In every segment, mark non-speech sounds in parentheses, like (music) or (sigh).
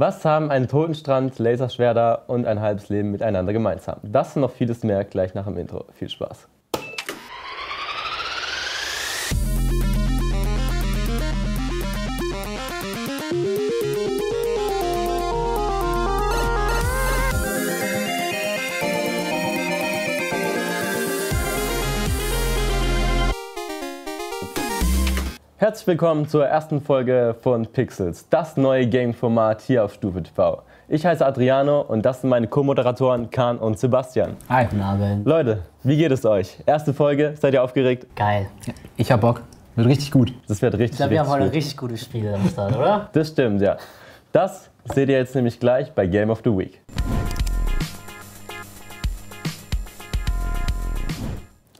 Was haben ein Totenstrand, Laserschwerter und ein halbes Leben miteinander gemeinsam? Das und noch vieles mehr gleich nach dem Intro. Viel Spaß. Herzlich willkommen zur ersten Folge von Pixels, das neue Game-Format hier auf Stufe TV. Ich heiße Adriano und das sind meine Co-Moderatoren Kahn und Sebastian. Hi. Guten Abend. Leute, wie geht es euch? Erste Folge, seid ihr aufgeregt? Geil. Ich hab Bock. Wird richtig gut. Das wird richtig, Ich glaube, wir haben heute gut. richtig gute Spiele am Start, oder? (laughs) Das stimmt, ja. Das seht ihr jetzt nämlich gleich bei Game of the Week.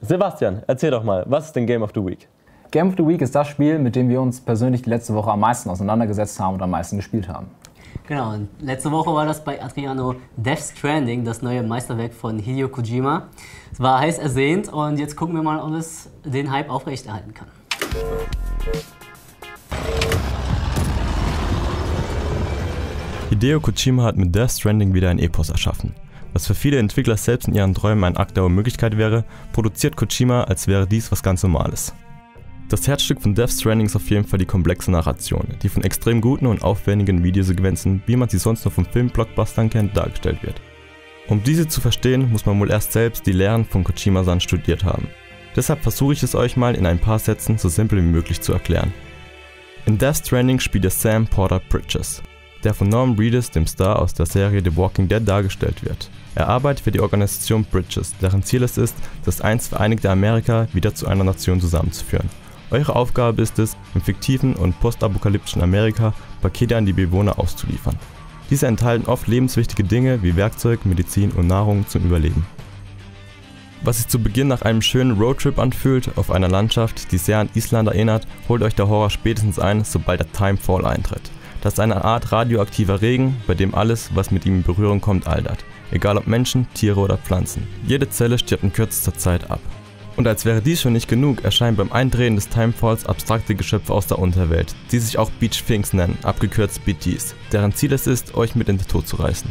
Sebastian, erzähl doch mal, was ist denn Game of the Week? Game of the Week ist das Spiel, mit dem wir uns persönlich die letzte Woche am meisten auseinandergesetzt haben und am meisten gespielt haben. Genau. Und letzte Woche war das bei Adriano Death Stranding, das neue Meisterwerk von Hideo Kojima. Es war heiß ersehnt und jetzt gucken wir mal, ob es den Hype aufrechterhalten kann. Hideo Kojima hat mit Death Stranding wieder ein Epos erschaffen. Was für viele Entwickler selbst in ihren Träumen ein Akt der Unmöglichkeit wäre, produziert Kojima, als wäre dies was ganz Normales. Das Herzstück von Death Stranding ist auf jeden Fall die komplexe Narration, die von extrem guten und aufwendigen Videosequenzen, wie man sie sonst nur von Film-Blockbustern kennt, dargestellt wird. Um diese zu verstehen, muss man wohl erst selbst die Lehren von Kojima-san studiert haben. Deshalb versuche ich es euch mal in ein paar Sätzen so simpel wie möglich zu erklären. In Death Stranding spielt ihr Sam Porter Bridges, der von Norman Reedus, dem Star aus der Serie The Walking Dead, dargestellt wird. Er arbeitet für die Organisation Bridges, deren Ziel es ist, das einst vereinigte Amerika wieder zu einer Nation zusammenzuführen. Eure Aufgabe ist es, im fiktiven und postapokalyptischen Amerika Pakete an die Bewohner auszuliefern. Diese enthalten oft lebenswichtige Dinge wie Werkzeug, Medizin und Nahrung zum Überleben. Was sich zu Beginn nach einem schönen Roadtrip anfühlt, auf einer Landschaft, die sehr an Island erinnert, holt euch der Horror spätestens ein, sobald der Timefall eintritt. Das ist eine Art radioaktiver Regen, bei dem alles, was mit ihm in Berührung kommt, altert. Egal ob Menschen, Tiere oder Pflanzen. Jede Zelle stirbt in kürzester Zeit ab. Und als wäre dies schon nicht genug, erscheinen beim Eindrehen des Timefalls abstrakte Geschöpfe aus der Unterwelt, die sich auch Beach Sphinx nennen, abgekürzt BTs, deren Ziel es ist, euch mit in den Tod zu reißen.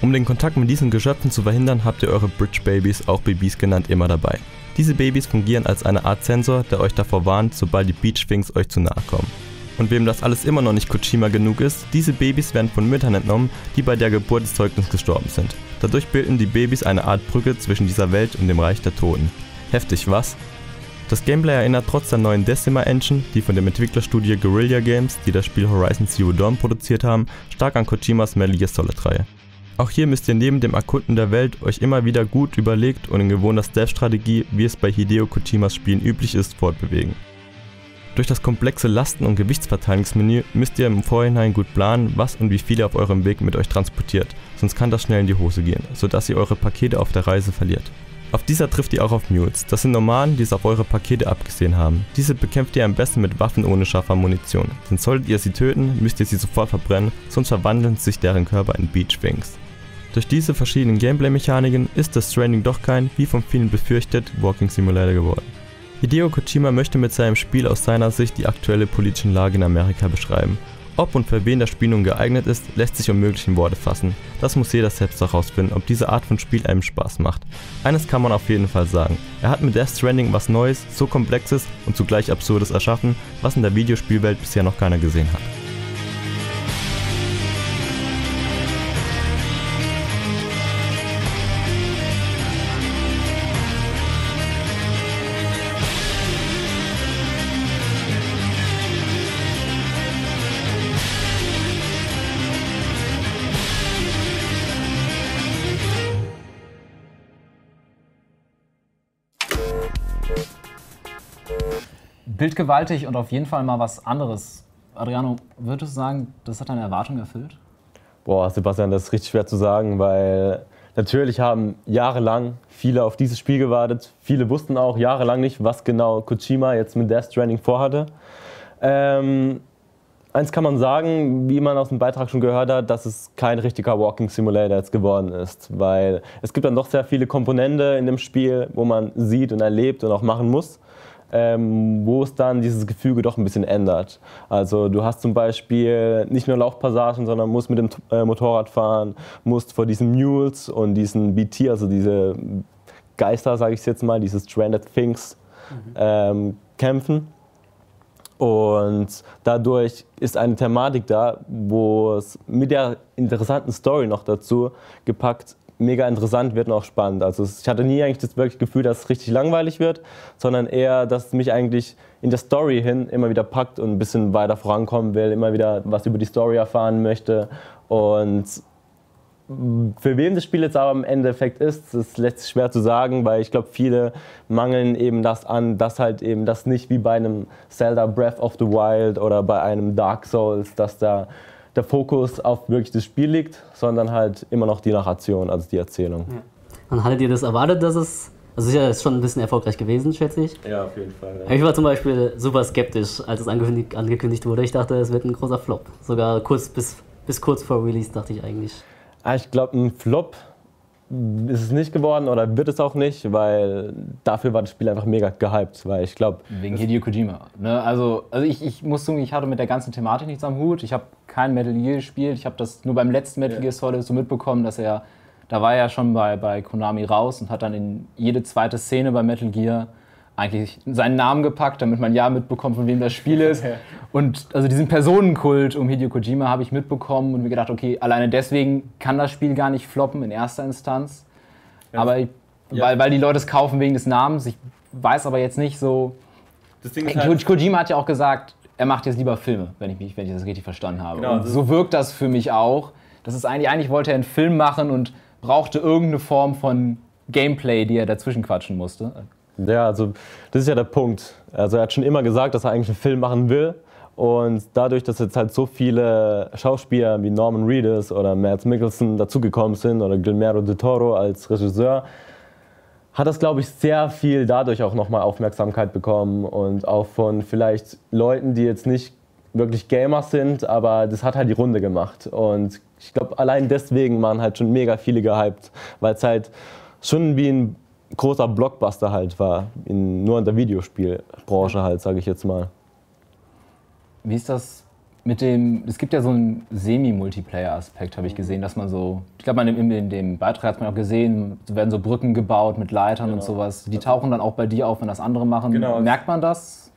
Um den Kontakt mit diesen Geschöpfen zu verhindern, habt ihr eure Bridge Babies, auch Babys genannt, immer dabei. Diese Babys fungieren als eine Art Sensor, der euch davor warnt, sobald die Beach Sphinx euch zu nahe kommen. Und wem das alles immer noch nicht Kojima genug ist, diese Babys werden von Müttern entnommen, die bei der Geburt des Zeugners gestorben sind. Dadurch bilden die Babys eine Art Brücke zwischen dieser Welt und dem Reich der Toten. Heftig, was? Das Gameplay erinnert trotz der neuen Decima Engine, die von dem Entwicklerstudio Guerrilla Games, die das Spiel Horizon Zero Dawn produziert haben, stark an Kojimas Metal Gear Solid Reihe. Auch hier müsst ihr neben dem Erkunden der Welt euch immer wieder gut überlegt und in gewohnter Stealth-Strategie, wie es bei Hideo Kojimas Spielen üblich ist, fortbewegen. Durch das komplexe Lasten- und Gewichtsverteilungsmenü müsst ihr im Vorhinein gut planen, was und wie viel ihr auf eurem Weg mit euch transportiert, sonst kann das schnell in die Hose gehen, sodass ihr eure Pakete auf der Reise verliert. Auf dieser trifft ihr auch auf Mules. Das sind Nomaden, die es auf eure Pakete abgesehen haben. Diese bekämpft ihr am besten mit Waffen ohne scharfer Munition. Denn solltet ihr sie töten, müsst ihr sie sofort verbrennen, sonst verwandeln sich deren Körper in Beach Sphinx. Durch diese verschiedenen Gameplay-Mechaniken ist das Stranding doch kein, wie von vielen befürchtet, Walking Simulator geworden. Hideo Kojima möchte mit seinem Spiel aus seiner Sicht die aktuelle politische Lage in Amerika beschreiben. Ob und für wen das Spiel nun geeignet ist, lässt sich unmöglich in Worte fassen. Das muss jeder selbst herausfinden, ob diese Art von Spiel einem Spaß macht. Eines kann man auf jeden Fall sagen. Er hat mit Death Stranding was Neues, so Komplexes und zugleich Absurdes erschaffen, was in der Videospielwelt bisher noch keiner gesehen hat. Bildgewaltig und auf jeden Fall mal was anderes. Adriano, würdest du sagen, das hat deine Erwartung erfüllt? Boah, Sebastian, das ist richtig schwer zu sagen, weil natürlich haben jahrelang viele auf dieses Spiel gewartet. Viele wussten auch jahrelang nicht, was genau Kojima jetzt mit Death Stranding vorhatte. Ähm, eins kann man sagen, wie man aus dem Beitrag schon gehört hat, dass es kein richtiger Walking Simulator jetzt geworden ist, weil es gibt dann doch sehr viele Komponente in dem Spiel, wo man sieht und erlebt und auch machen muss. Ähm, wo es dann dieses Gefüge doch ein bisschen ändert. Also du hast zum Beispiel nicht nur Laufpassagen, sondern musst mit dem äh, Motorrad fahren, musst vor diesen Mules und diesen BT, also diese Geister, sage ich jetzt mal, diese Stranded Things, mhm. ähm, kämpfen. Und dadurch ist eine Thematik da, wo es mit der interessanten Story noch dazu gepackt mega interessant wird und auch spannend. Also ich hatte nie eigentlich das wirklich Gefühl, dass es richtig langweilig wird, sondern eher, dass es mich eigentlich in der Story hin immer wieder packt und ein bisschen weiter vorankommen will, immer wieder was über die Story erfahren möchte. Und für wen das Spiel jetzt aber im Endeffekt ist, lässt sich schwer zu sagen, weil ich glaube, viele mangeln eben das an, dass halt eben das nicht wie bei einem Zelda Breath of the Wild oder bei einem Dark Souls, dass da der Fokus auf wirklich das Spiel liegt, sondern halt immer noch die Narration, also die Erzählung. Ja. Und hattet ihr das erwartet, dass es. Also sicher ist schon ein bisschen erfolgreich gewesen, schätze ich. Ja, auf jeden Fall. Ja. Ich war zum Beispiel super skeptisch, als es angekündigt, angekündigt wurde. Ich dachte, es wird ein großer Flop. Sogar kurz bis, bis kurz vor Release dachte ich eigentlich. Ah, ich glaube, ein Flop ist es nicht geworden oder wird es auch nicht, weil dafür war das Spiel einfach mega gehypt, weil ich glaube... Wegen Hideo Kojima. Ne? Also, also ich, ich muss sagen, ich hatte mit der ganzen Thematik nichts am Hut. Ich habe kein Metal Gear gespielt. Ich habe das nur beim letzten Metal Gear Solid so mitbekommen, dass er, da war er ja schon bei, bei Konami raus und hat dann in jede zweite Szene bei Metal Gear eigentlich seinen Namen gepackt, damit man ja mitbekommt, von wem das Spiel ist. (laughs) Und also diesen Personenkult um Hideo Kojima habe ich mitbekommen und mir gedacht, okay, alleine deswegen kann das Spiel gar nicht floppen in erster Instanz. Ja. Aber ich, ja. weil, weil die Leute es kaufen wegen des Namens. Ich weiß aber jetzt nicht so. Ist halt Kojima hat ja auch gesagt, er macht jetzt lieber Filme, wenn ich, mich, wenn ich das richtig verstanden habe. Genau, so wirkt das für mich auch. Das ist eigentlich, eigentlich wollte er einen Film machen und brauchte irgendeine Form von Gameplay, die er dazwischen quatschen musste. Ja, also das ist ja der Punkt. Also er hat schon immer gesagt, dass er eigentlich einen Film machen will. Und dadurch, dass jetzt halt so viele Schauspieler wie Norman Reedus oder Matt Mickelson dazugekommen sind oder Guillermo de Toro als Regisseur, hat das, glaube ich, sehr viel dadurch auch nochmal Aufmerksamkeit bekommen und auch von vielleicht Leuten, die jetzt nicht wirklich Gamer sind, aber das hat halt die Runde gemacht. Und ich glaube, allein deswegen waren halt schon mega viele gehypt, weil es halt schon wie ein großer Blockbuster halt war, in, nur in der Videospielbranche halt, sage ich jetzt mal. Wie ist das mit dem, es gibt ja so einen Semi-Multiplayer-Aspekt, habe ich gesehen, dass man so, ich glaube, in, in, dem Beitrag hat man auch gesehen, es werden so Brücken gebaut mit Leitern genau. und sowas. Die tauchen dann auch bei dir auf, wenn das andere machen. Genau. Merkt man das?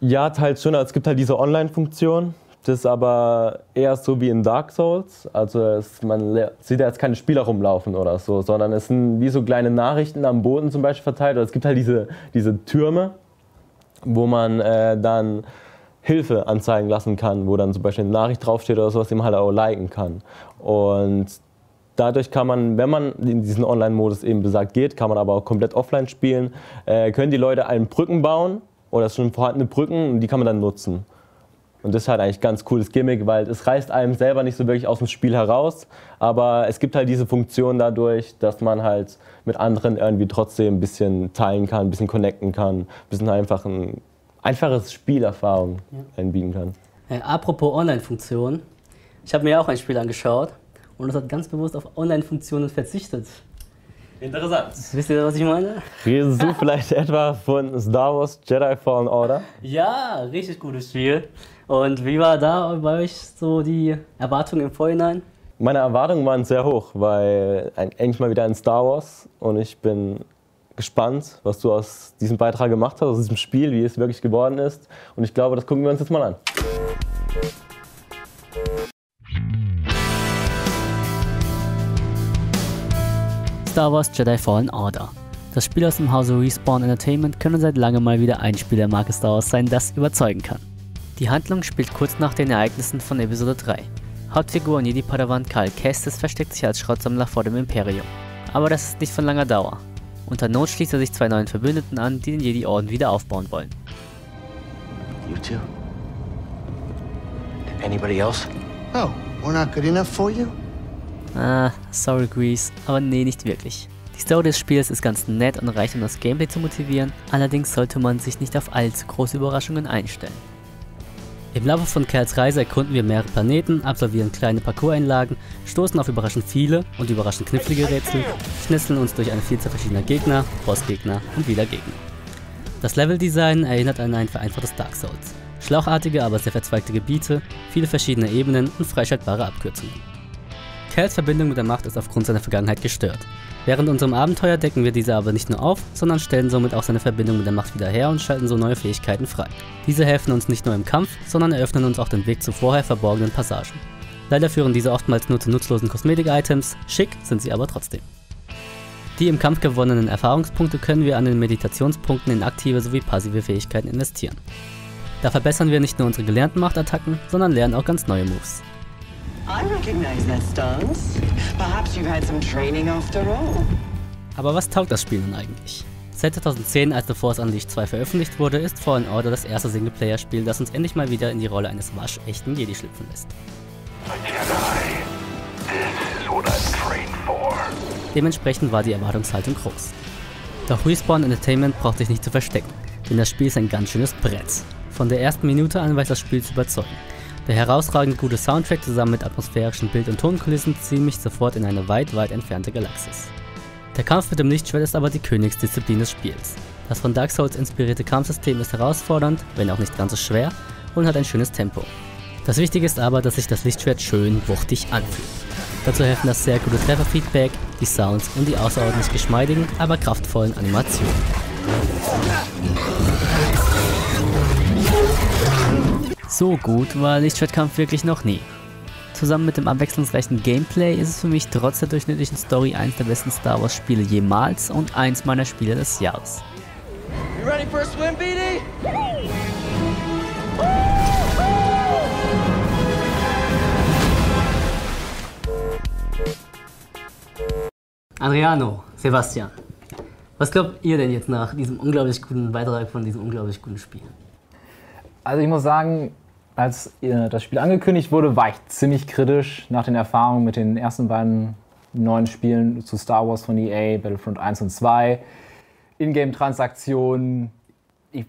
Ja, teils schon. Es gibt halt diese Online-Funktion, das ist aber eher so wie in Dark Souls. Also es, man sieht ja jetzt keine Spieler rumlaufen oder so, sondern es sind wie so kleine Nachrichten am Boden zum Beispiel verteilt. Oder es gibt halt diese, diese Türme, wo man äh, dann Hilfe anzeigen lassen kann, wo dann zum Beispiel eine Nachricht draufsteht oder sowas, die man halt auch liken kann. Und dadurch kann man, wenn man in diesen Online-Modus eben besagt geht, kann man aber auch komplett offline spielen, äh, können die Leute einen Brücken bauen oder schon vorhandene Brücken und die kann man dann nutzen. Und das ist halt eigentlich ein ganz cooles Gimmick, weil es reißt einem selber nicht so wirklich aus dem Spiel heraus, aber es gibt halt diese Funktion dadurch, dass man halt mit anderen irgendwie trotzdem ein bisschen teilen kann, ein bisschen connecten kann, ein bisschen einfach ein einfaches Spielerfahrung ja. einbieten kann. Äh, apropos Online-Funktionen, ich habe mir auch ein Spiel angeschaut und es hat ganz bewusst auf Online-Funktionen verzichtet. Interessant. Wisst ihr, was ich meine? Redest du vielleicht (laughs) etwa von Star Wars Jedi Fallen Order? Ja, richtig gutes Spiel. Und wie war da bei euch so die Erwartung im Vorhinein? Meine Erwartungen waren sehr hoch, weil endlich mal wieder ein Star Wars und ich bin gespannt, was du aus diesem Beitrag gemacht hast, aus diesem Spiel, wie es wirklich geworden ist. Und ich glaube, das gucken wir uns jetzt mal an. Star Wars Jedi Fallen Order. Das Spiel aus dem Hause Respawn Entertainment könnte seit langem mal wieder ein Spiel der Marke Star Wars sein, das überzeugen kann. Die Handlung spielt kurz nach den Ereignissen von Episode 3. Hauptfigur und Jedi-Padawan Karl Kestis versteckt sich als Schrottsammler vor dem Imperium. Aber das ist nicht von langer Dauer. Unter Not schließt er sich zwei neuen Verbündeten an, die den Jedi-Orden wieder aufbauen wollen. You too? Anybody else? Oh, we're not good enough for you? Ah, sorry Grease, aber nee, nicht wirklich. Die Story des Spiels ist ganz nett und reicht, um das Gameplay zu motivieren, allerdings sollte man sich nicht auf allzu große Überraschungen einstellen. Im Laufe von Kerls Reise erkunden wir mehrere Planeten, absolvieren kleine Parcours-Einlagen, stoßen auf überraschend viele und überraschend knifflige Rätsel, schnitzeln uns durch eine Vielzahl verschiedener Gegner, Bossgegner und wieder Gegner. Das Leveldesign erinnert an ein vereinfachtes Dark Souls. Schlauchartige, aber sehr verzweigte Gebiete, viele verschiedene Ebenen und freischaltbare Abkürzungen. Cals Verbindung mit der Macht ist aufgrund seiner Vergangenheit gestört. Während unserem Abenteuer decken wir diese aber nicht nur auf, sondern stellen somit auch seine Verbindung mit der Macht wieder her und schalten so neue Fähigkeiten frei. Diese helfen uns nicht nur im Kampf, sondern eröffnen uns auch den Weg zu vorher verborgenen Passagen. Leider führen diese oftmals nur zu nutzlosen Kosmetik-Items, schick sind sie aber trotzdem. Die im Kampf gewonnenen Erfahrungspunkte können wir an den Meditationspunkten in aktive sowie passive Fähigkeiten investieren. Da verbessern wir nicht nur unsere gelernten Machtattacken, sondern lernen auch ganz neue Moves. I recognize that stance. Perhaps you've had some training after all. Aber was taugt das Spiel nun eigentlich? Seit 2010, als The Force Unleashed 2 veröffentlicht wurde, ist Fallen Order das erste Singleplayer-Spiel, das uns endlich mal wieder in die Rolle eines waschechten Jedi schlüpfen lässt. Dementsprechend war die Erwartungshaltung groß. Doch Respawn Entertainment braucht sich nicht zu verstecken, denn das Spiel ist ein ganz schönes Brett. Von der ersten Minute an weiß das Spiel zu überzeugen. Der herausragend gute Soundtrack zusammen mit atmosphärischen Bild- und Tonkulissen ziehen mich sofort in eine weit, weit entfernte Galaxis. Der Kampf mit dem Lichtschwert ist aber die Königsdisziplin des Spiels. Das von Dark Souls inspirierte Kampfsystem ist herausfordernd, wenn auch nicht ganz so schwer, und hat ein schönes Tempo. Das Wichtige ist aber, dass sich das Lichtschwert schön wuchtig anfühlt. Dazu helfen das sehr gute Trefferfeedback, die Sounds und die außerordentlich geschmeidigen, aber kraftvollen Animationen. So gut war Lichtschwertkampf wirklich noch nie. Zusammen mit dem abwechslungsreichen Gameplay ist es für mich trotz der durchschnittlichen Story eines der besten Star Wars Spiele jemals und eins meiner Spiele des Jahres. You ready for a swim, BD? Adriano, Sebastian, was glaubt ihr denn jetzt nach diesem unglaublich guten Beitrag von diesem unglaublich guten Spiel? Also ich muss sagen, als äh, das Spiel angekündigt wurde, war ich ziemlich kritisch nach den Erfahrungen mit den ersten beiden neuen Spielen zu Star Wars von EA, Battlefront 1 und 2. Ingame-Transaktionen. Ich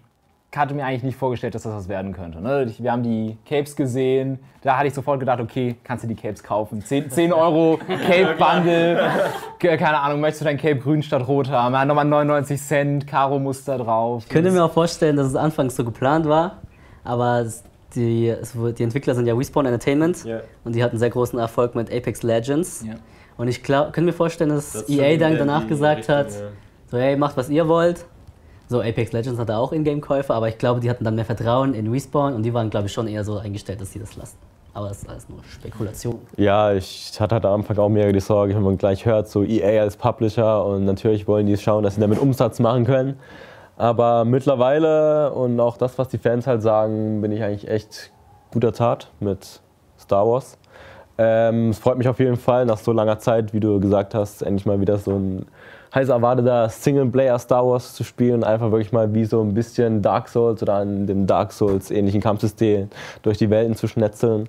hatte mir eigentlich nicht vorgestellt, dass das was werden könnte. Ne? Wir haben die Capes gesehen. Da hatte ich sofort gedacht, okay, kannst du die Capes kaufen. 10, 10 Euro Cape-Bundle. Ke- Keine Ahnung, möchtest du dein Cape grün statt rot haben? Nochmal 99 Cent, Karo-Muster drauf. Ich könnte mir auch vorstellen, dass es anfangs so geplant war, aber es- die, die Entwickler sind ja Respawn Entertainment Ja. und die hatten sehr großen Erfolg mit Apex Legends. Ja. Und ich glaub, könnte mir vorstellen, dass Das EA dann danach gesagt Richtung, hat, ja. so hey, macht was ihr wollt. So, Apex Legends hatte auch Ingame-Käufe, aber ich glaube, die hatten dann mehr Vertrauen in Respawn und die waren, glaube ich, schon eher so eingestellt, dass sie das lassen. Aber das ist alles nur Spekulation. Ja, ich hatte halt am Anfang auch mehr die Sorge, wenn man gleich hört, so EA als Publisher und natürlich wollen die schauen, dass sie damit Umsatz machen können. Aber mittlerweile und auch das, was die Fans halt sagen, bin ich eigentlich echt guter Tat mit Star Wars. Ähm, es freut mich auf jeden Fall, nach so langer Zeit, wie du gesagt hast, endlich mal wieder so ein heiß erwarteter Singleplayer Star Wars zu spielen und einfach wirklich mal wie so ein bisschen Dark Souls oder an dem Dark Souls ähnlichen Kampfsystem durch die Welten zu schnetzeln.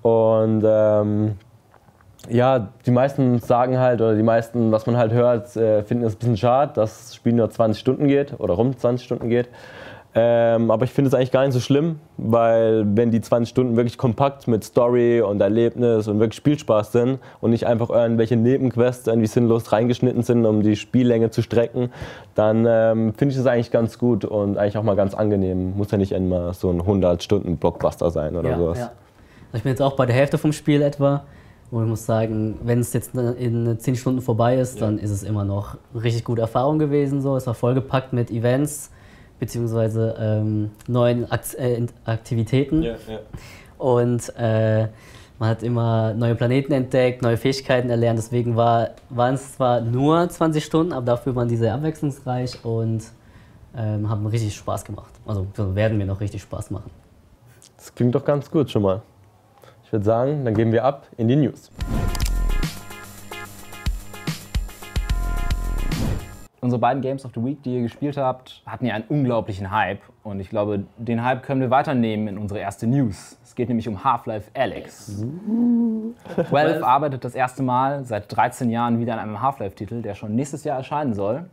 Und ähm, ja, die meisten sagen halt, oder die meisten, was man halt hört, äh, finden es ein bisschen schade, dass das Spiel nur 20 Stunden geht oder rund 20 Stunden geht. Ähm, aber ich finde es eigentlich gar nicht so schlimm, weil wenn die 20 Stunden wirklich kompakt mit Story und Erlebnis und wirklich Spielspaß sind und nicht einfach irgendwelche Nebenquests irgendwie sinnlos reingeschnitten sind, um die Spiellänge zu strecken, dann ähm, finde ich das eigentlich ganz gut und eigentlich auch mal ganz angenehm. Muss ja nicht immer so ein 100-Stunden-Blockbuster sein oder sowas. Also ich bin jetzt auch bei der Hälfte vom Spiel etwa. Und ich muss sagen, wenn es jetzt in 10 Stunden vorbei ist, dann ist es immer noch eine richtig gute Erfahrung gewesen. So. Es war vollgepackt mit Events beziehungsweise ähm, neuen äh, Aktivitäten. Und äh, man hat immer neue Planeten entdeckt, neue Fähigkeiten erlernt. Deswegen war, waren es zwar nur 20 Stunden, aber dafür waren die sehr abwechslungsreich und ähm, haben richtig Spaß gemacht. Also werden mir noch richtig Spaß machen. Das klingt doch ganz gut schon mal. Ich würde sagen, dann gehen wir ab in die News. Unsere beiden Games of the Week, die ihr gespielt habt, hatten ja einen unglaublichen Hype. Und ich glaube, den Hype können wir weiternehmen in unsere erste News. Es geht nämlich um Half-Life Alyx. Valve arbeitet das erste Mal seit 13 Jahren wieder an einem Half-Life-Titel, der schon nächstes Jahr erscheinen soll.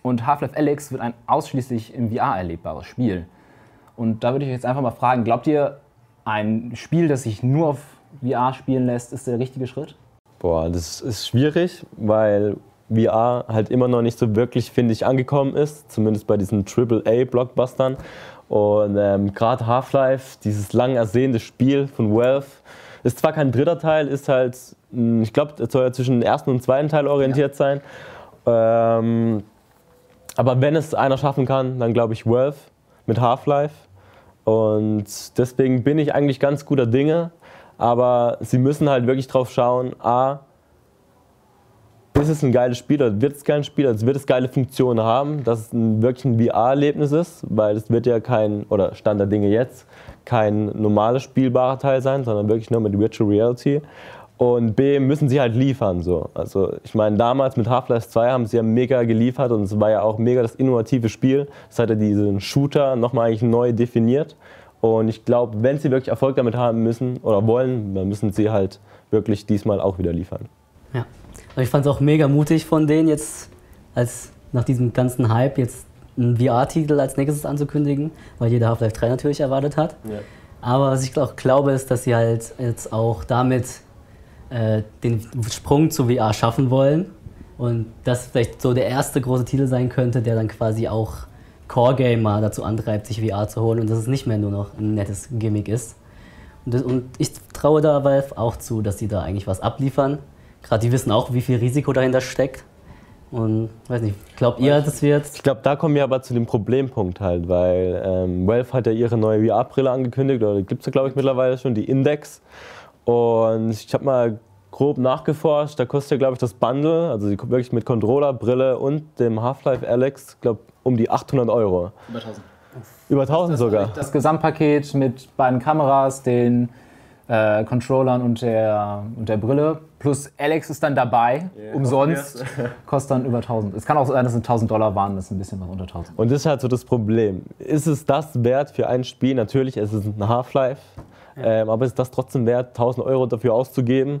Und Half-Life Alyx wird ein ausschließlich im VR erlebbares Spiel. Und da würde ich euch jetzt einfach mal fragen, glaubt ihr, ein Spiel, das sich nur auf VR spielen lässt, ist der richtige Schritt? Boah, das ist schwierig, weil VR halt immer noch nicht so wirklich, finde ich, angekommen ist. Zumindest bei diesen AAA-Blockbustern. Und ähm, gerade Half-Life, dieses lang ersehnte Spiel von Valve, ist zwar kein dritter Teil, ist halt, mh, ich glaube, es soll ja zwischen dem ersten und zweiten Teil orientiert sein. Ähm, aber wenn es einer schaffen kann, dann glaube ich Valve mit Half-Life. Und deswegen bin ich eigentlich ganz guter Dinge. Aber sie müssen halt wirklich drauf schauen, a, ist es ein geiles Spiel oder wird es kein Spiel, also wird es geile Funktionen haben, dass es ein, wirklich ein VR-Erlebnis ist, weil es wird ja kein, oder Stand der Dinge jetzt, kein normales spielbarer Teil sein, sondern wirklich nur mit Virtual Reality. Und B, müssen sie halt liefern. So. Also ich meine, damals mit Half-Life 2 haben sie ja mega geliefert und es war ja auch mega das innovative Spiel. Es hat ja diesen Shooter nochmal eigentlich neu definiert. Und ich glaube, wenn sie wirklich Erfolg damit haben müssen oder wollen, dann müssen sie halt wirklich diesmal auch wieder liefern. Ja. Und ich fand es auch mega mutig von denen jetzt, als nach diesem ganzen Hype jetzt einen VR-Titel als nächstes anzukündigen, weil jeder Half-Life 3 natürlich erwartet hat. Ja. Aber was ich auch glaube, ist, dass sie halt jetzt auch damit äh, den Sprung zu VR schaffen wollen. Und das vielleicht so der erste große Titel sein könnte, der dann quasi auch Core-Gamer dazu antreibt, sich VR zu holen und dass es nicht mehr nur noch ein nettes Gimmick ist. Und, das, und ich traue da Valve auch zu, dass sie da eigentlich was abliefern. Gerade die wissen auch, wie viel Risiko dahinter steckt. Und weiß nicht, glaubt ihr, das wird. Ich glaube, da kommen wir aber zu dem Problempunkt halt, weil ähm, Valve hat ja ihre neue VR-Brille angekündigt, oder gibt es ja, glaube ich, mittlerweile schon, die Index. Und ich habe mal grob nachgeforscht, da kostet ja, glaube ich, das Bundle, also die, wirklich mit Controller, Brille und dem Half-Life Alex, glaube um die 800 Euro. Über 1000. Über 1000 sogar. Das Gesamtpaket mit beiden Kameras, den äh, Controllern und der, und der Brille. Plus Alex ist dann dabei, umsonst. (laughs) Kostet dann über 1000. Es kann auch sein, dass es 1000 Dollar waren, das ist ein bisschen was unter 1000. Und das ist halt so das Problem. Ist es das wert für ein Spiel? Natürlich, es ist ein Half-Life. Ähm, aber ist das trotzdem wert, 1000 Euro dafür auszugeben?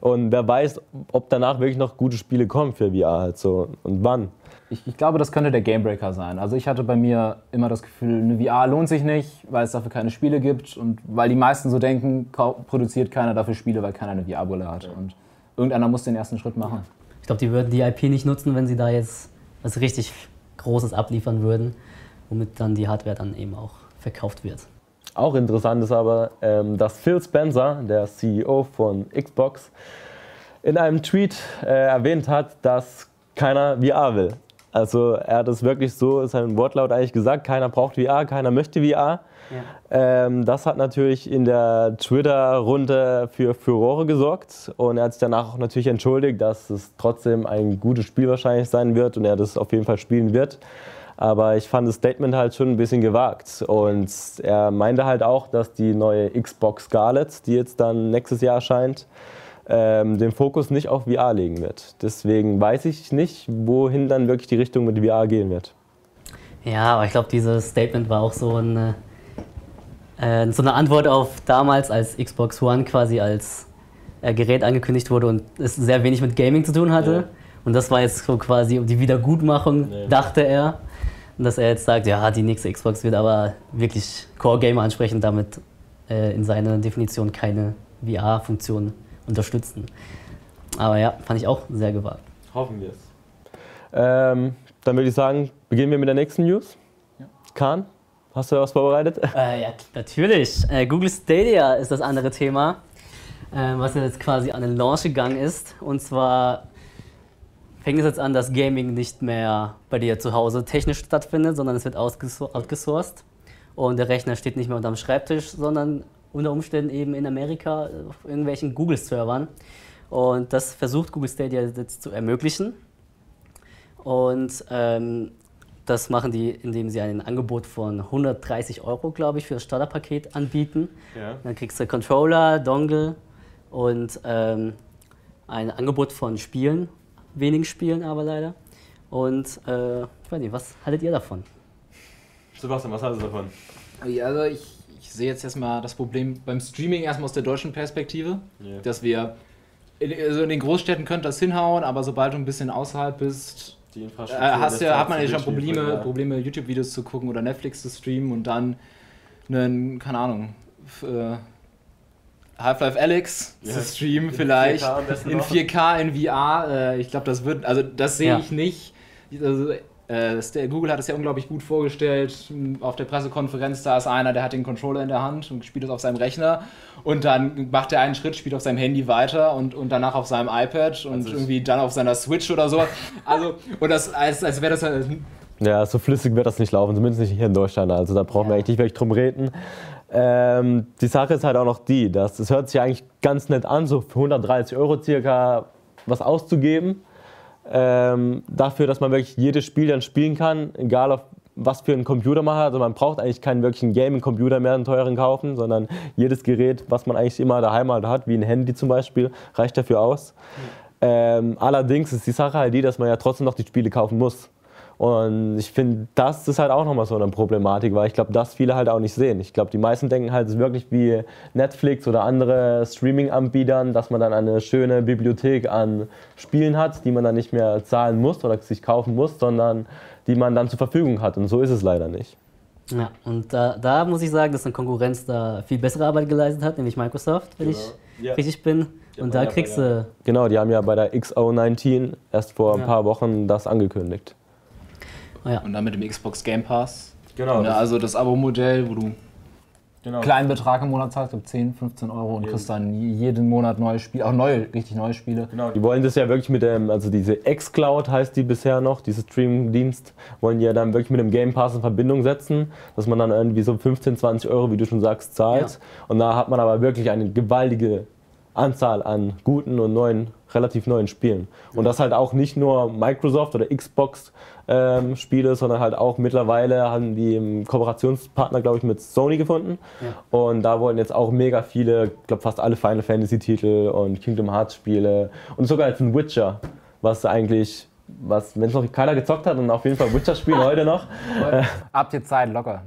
Und wer weiß, ob danach wirklich noch gute Spiele kommen für VR halt so und wann. Ich, ich glaube, das könnte der Gamebreaker sein. Also ich hatte bei mir immer das Gefühl, eine VR lohnt sich nicht, weil es dafür keine Spiele gibt und weil die meisten so denken, produziert keiner dafür Spiele, weil keiner eine VR-Brille hat. Und irgendeiner muss den ersten Schritt machen. Ich glaube, die würden die IP nicht nutzen, wenn sie da jetzt was richtig Großes abliefern würden, womit dann die Hardware dann eben auch verkauft wird. Auch interessant ist aber, ähm, dass Phil Spencer, der CEO von Xbox, in einem Tweet äh, erwähnt hat, dass keiner VR will. Also er hat es wirklich so, ist ein Wortlaut eigentlich gesagt, keiner braucht VR, keiner möchte VR. Ähm, das hat natürlich in der Twitter-Runde für Furore gesorgt und er hat sich danach auch natürlich entschuldigt, dass es trotzdem ein gutes Spiel wahrscheinlich sein wird und er das auf jeden Fall spielen wird. Aber ich fand das Statement halt schon ein bisschen gewagt. Und er meinte halt auch, dass die neue Xbox Scarlett, die jetzt dann nächstes Jahr erscheint, ähm, den Fokus nicht auf VR legen wird. Deswegen weiß ich nicht, wohin dann wirklich die Richtung mit VR gehen wird. Ja, aber ich glaube, dieses Statement war auch so eine, äh, so eine Antwort auf damals, als Xbox One quasi als äh, Gerät angekündigt wurde und es sehr wenig mit Gaming zu tun hatte. Ja. Und das war jetzt so quasi um die Wiedergutmachung, Nee. dachte er. Und dass er jetzt sagt, ja, die nächste Xbox wird aber wirklich Core-Gamer ansprechen, damit äh, in seiner Definition keine VR-Funktion unterstützen. Aber ja, fand ich auch sehr gewagt. Hoffen wir es. Ähm, dann würde ich sagen, beginnen wir mit der nächsten News. Kahn, hast du was vorbereitet? Äh, ja, natürlich. Äh, Google Stadia ist das andere Thema, äh, was jetzt quasi an den Launch gegangen ist. Und zwar fängt es jetzt an, dass Gaming nicht mehr bei dir zu Hause technisch stattfindet, sondern es wird outgesourced. Und der Rechner steht nicht mehr unterm Schreibtisch, sondern unter Umständen eben in Amerika auf irgendwelchen Google-Servern. Und das versucht Google Stadia jetzt zu ermöglichen. Und ähm, das machen die, indem sie ein Angebot von 130 Euro, glaube ich, für das Starterpaket anbieten. Ja. Dann kriegst du Controller, Dongle und ähm, ein Angebot von Spielen, wenigen Spielen aber leider. Und äh, ich weiß nicht, was haltet ihr davon? Sebastian, was hältst du davon? Ja, Also ich, ich sehe jetzt erstmal das Problem beim Streaming erstmal aus der deutschen Perspektive, Ja. dass wir in, also in den Großstädten könnte das hinhauen, aber sobald du ein bisschen außerhalb bist, Die äh, hast ja, hat man ja schon Probleme, Probleme YouTube-Videos zu gucken oder Netflix zu streamen und dann einen, keine Ahnung, Half-Life Alyx zu streamen vielleicht 4K am besten in noch. 4K in VR. Äh, ich glaube, das wird, also das sehe Ja. ich nicht. Also, äh, Google hat es ja unglaublich gut vorgestellt. Auf der Pressekonferenz da ist einer, der hat den Controller in der Hand und spielt es auf seinem Rechner und dann macht er einen Schritt, spielt auf seinem Handy weiter und, und danach auf seinem iPad und Also irgendwie dann auf seiner Switch oder so. Also, und das als, als wäre das Ja, so flüssig wird das nicht laufen, zumindest nicht hier in Deutschland. Also da brauchen wir eigentlich nicht wirklich drum reden. Ähm, die Sache ist halt auch noch die, dass es hört sich eigentlich ganz nett an, so für 130 Euro circa was auszugeben. Ähm, dafür, dass man wirklich jedes Spiel dann spielen kann, egal auf was für einen Computer man hat. Also man braucht eigentlich keinen wirklichen Gaming-Computer mehr, einen teuren kaufen, sondern jedes Gerät, was man eigentlich immer daheim halt hat, wie ein Handy zum Beispiel, reicht dafür aus. Ähm, allerdings ist die Sache halt die, dass man ja trotzdem noch die Spiele kaufen muss. Und ich finde, das ist halt auch nochmal so eine Problematik, weil ich glaube, das viele halt auch nicht sehen. Ich glaube, die meisten denken halt, es ist wirklich wie Netflix oder andere Streaming-Anbietern, dass man dann eine schöne Bibliothek an Spielen hat, die man dann nicht mehr zahlen muss oder sich kaufen muss, sondern die man dann zur Verfügung hat. Und so ist es leider nicht. Ja, und da, da muss ich sagen, dass eine Konkurrenz da viel bessere Arbeit geleistet hat, nämlich Microsoft, wenn ich Ja. richtig bin. und da ja, kriegst ja. du. Genau, die haben ja bei der XO19 erst vor ein Ja. paar Wochen das angekündigt. Oh ja. und dann mit dem Xbox Game Pass. Genau. Ja, also das Abo-Modell, wo du genau. kleinen Betrag im Monat zahlst, ich glaub 10, 15 Euro und kriegst dann jeden Monat neue Spiele, auch neue, richtig neue Spiele. Genau, die wollen das ja wirklich mit dem, also diese xCloud heißt die bisher noch, diese Streaming-Dienst, wollen die ja dann wirklich mit dem Game Pass in Verbindung setzen, dass man dann irgendwie so 15, 20 Euro, wie du schon sagst, zahlt. Und da hat man aber wirklich eine gewaltige Anzahl an guten und neuen, relativ neuen Spielen. Und das halt auch nicht nur Microsoft oder Xbox ähm, Spiele, sondern halt auch mittlerweile haben die einen Kooperationspartner, glaube ich, mit Sony gefunden. Und da wollen jetzt auch mega viele, ich glaube fast alle Final Fantasy Titel und Kingdom Hearts Spiele und sogar jetzt ein Witcher, was eigentlich, was, wenn es noch keiner gezockt hat, dann auf jeden Fall Witcher spielen (laughs) heute noch. Habt ihr Zeit, locker.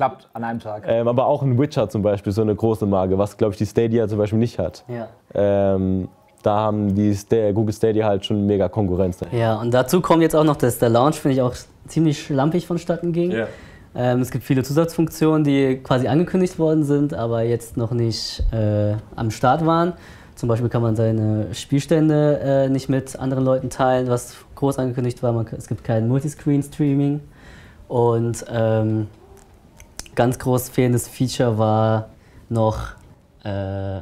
Klappt an einem Tag. Ähm, aber auch ein Witcher zum Beispiel, so eine große Marke, was glaube ich die Stadia zum Beispiel nicht hat. Ja. Ähm, da haben die Sta Google Stadia halt schon mega Konkurrenz. ja, und dazu kommt jetzt auch noch, dass der Launch, finde ich, auch ziemlich schlampig vonstatten ging. Ja. Ähm, es gibt viele Zusatzfunktionen, die quasi angekündigt worden sind, aber jetzt noch nicht äh, am Start waren. Zum Beispiel kann man seine Spielstände äh, nicht mit anderen Leuten teilen, was groß angekündigt war. Man, es gibt kein Multiscreen-Streaming. Und ähm, ganz groß fehlendes Feature war noch. Äh,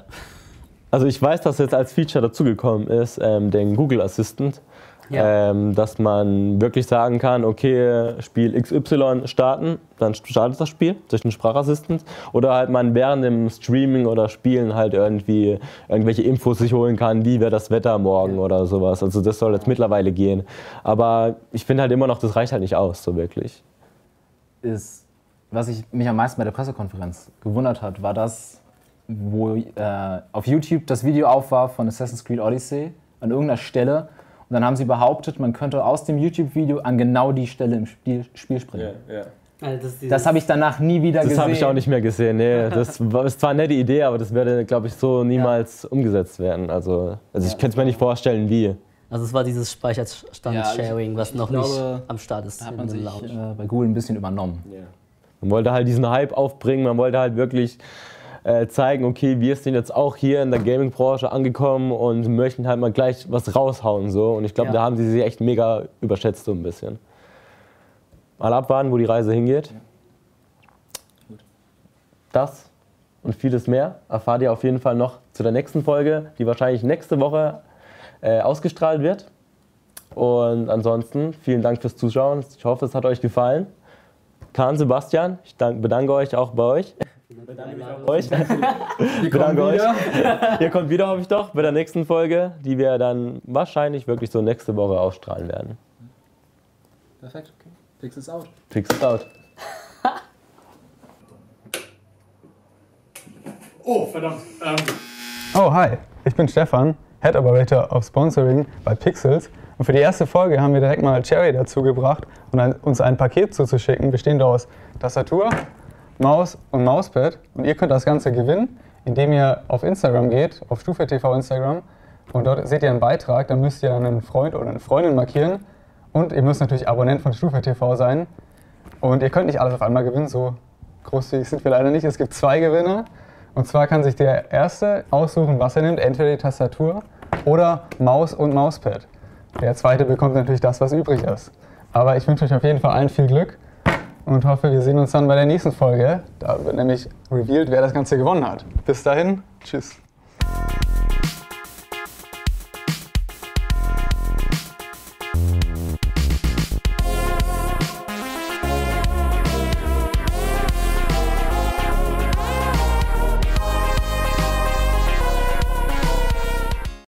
Also ich weiß, dass jetzt als Feature dazugekommen ist, ähm, den Google Assistant, Ja. ähm, dass man wirklich sagen kann, okay, Spiel XY starten, dann startet das Spiel durch den Sprachassistent oder halt man während dem Streaming oder Spielen halt irgendwie irgendwelche Infos sich holen kann, wie wäre das Wetter morgen oder sowas. Also das soll jetzt mittlerweile gehen. Aber ich finde halt immer noch, das reicht halt nicht aus, so wirklich. ist, was ich mich am meisten bei der Pressekonferenz gewundert hat, war das, wo äh, auf YouTube das Video auf war von Assassin's Creed Odyssey an irgendeiner Stelle. Und dann haben sie behauptet, man könnte aus dem YouTube-Video an genau die Stelle im Spiel, Spiel springen. Das habe ich danach nie wieder Das gesehen. habe ich auch nicht mehr gesehen. Nee, (laughs) das war, ist zwar eine nette Idee, aber das werde, glaube ich, so niemals umgesetzt werden. Also, also ich kann es mir nicht vorstellen, wie. also es war dieses Speicherstand-Sharing, was ich noch glaube, nicht am Start ist Da hat in man sich Launch. äh, bei Google ein bisschen übernommen. Man wollte halt diesen Hype aufbringen, man wollte halt wirklich äh, zeigen, okay, wir sind jetzt auch hier in der Gaming-Branche angekommen und möchten halt mal gleich was raushauen. So. Und ich glaube, Ja. da haben sie sich echt mega überschätzt so ein bisschen. Mal abwarten, wo die Reise hingeht. Das und vieles mehr erfahrt ihr auf jeden Fall noch zu der nächsten Folge, die wahrscheinlich nächste Woche äh, ausgestrahlt wird. Und ansonsten vielen Dank fürs Zuschauen. Ich hoffe, es hat euch gefallen. Kahn, Sebastian, ich dank, bedanke euch auch bei euch. (laughs) euch. bedanke (laughs) euch. Ihr kommt wieder, hoffe ich doch, bei der nächsten Folge, die wir dann wahrscheinlich wirklich so nächste Woche ausstrahlen werden. Perfekt, okay. Fix is out. Fix it out. (laughs) Oh, verdammt. Ähm, Oh, hi, ich bin Stefan, Head Operator of Sponsoring bei Pixels. Und für die erste Folge haben wir direkt mal Cherry dazu gebracht, um uns ein Paket zuzuschicken, bestehend aus Tastatur, Maus und Mauspad. Und ihr könnt das Ganze gewinnen, indem ihr auf Instagram geht, auf Stufe TV Instagram. Und dort seht ihr einen Beitrag, da müsst ihr einen Freund oder eine Freundin markieren. Und ihr müsst natürlich Abonnent von Stufe TV sein. Und ihr könnt nicht alles auf einmal gewinnen, so großzügig sind wir leider nicht. Es gibt zwei Gewinner. Und zwar kann sich der Erste aussuchen, was er nimmt, entweder die Tastatur oder Maus und Mauspad. Der Zweite bekommt natürlich das, was übrig ist. Aber ich wünsche euch auf jeden Fall allen viel Glück und hoffe, wir sehen uns dann bei der nächsten Folge. Da wird nämlich revealed, wer das Ganze gewonnen hat. Bis dahin, tschüss.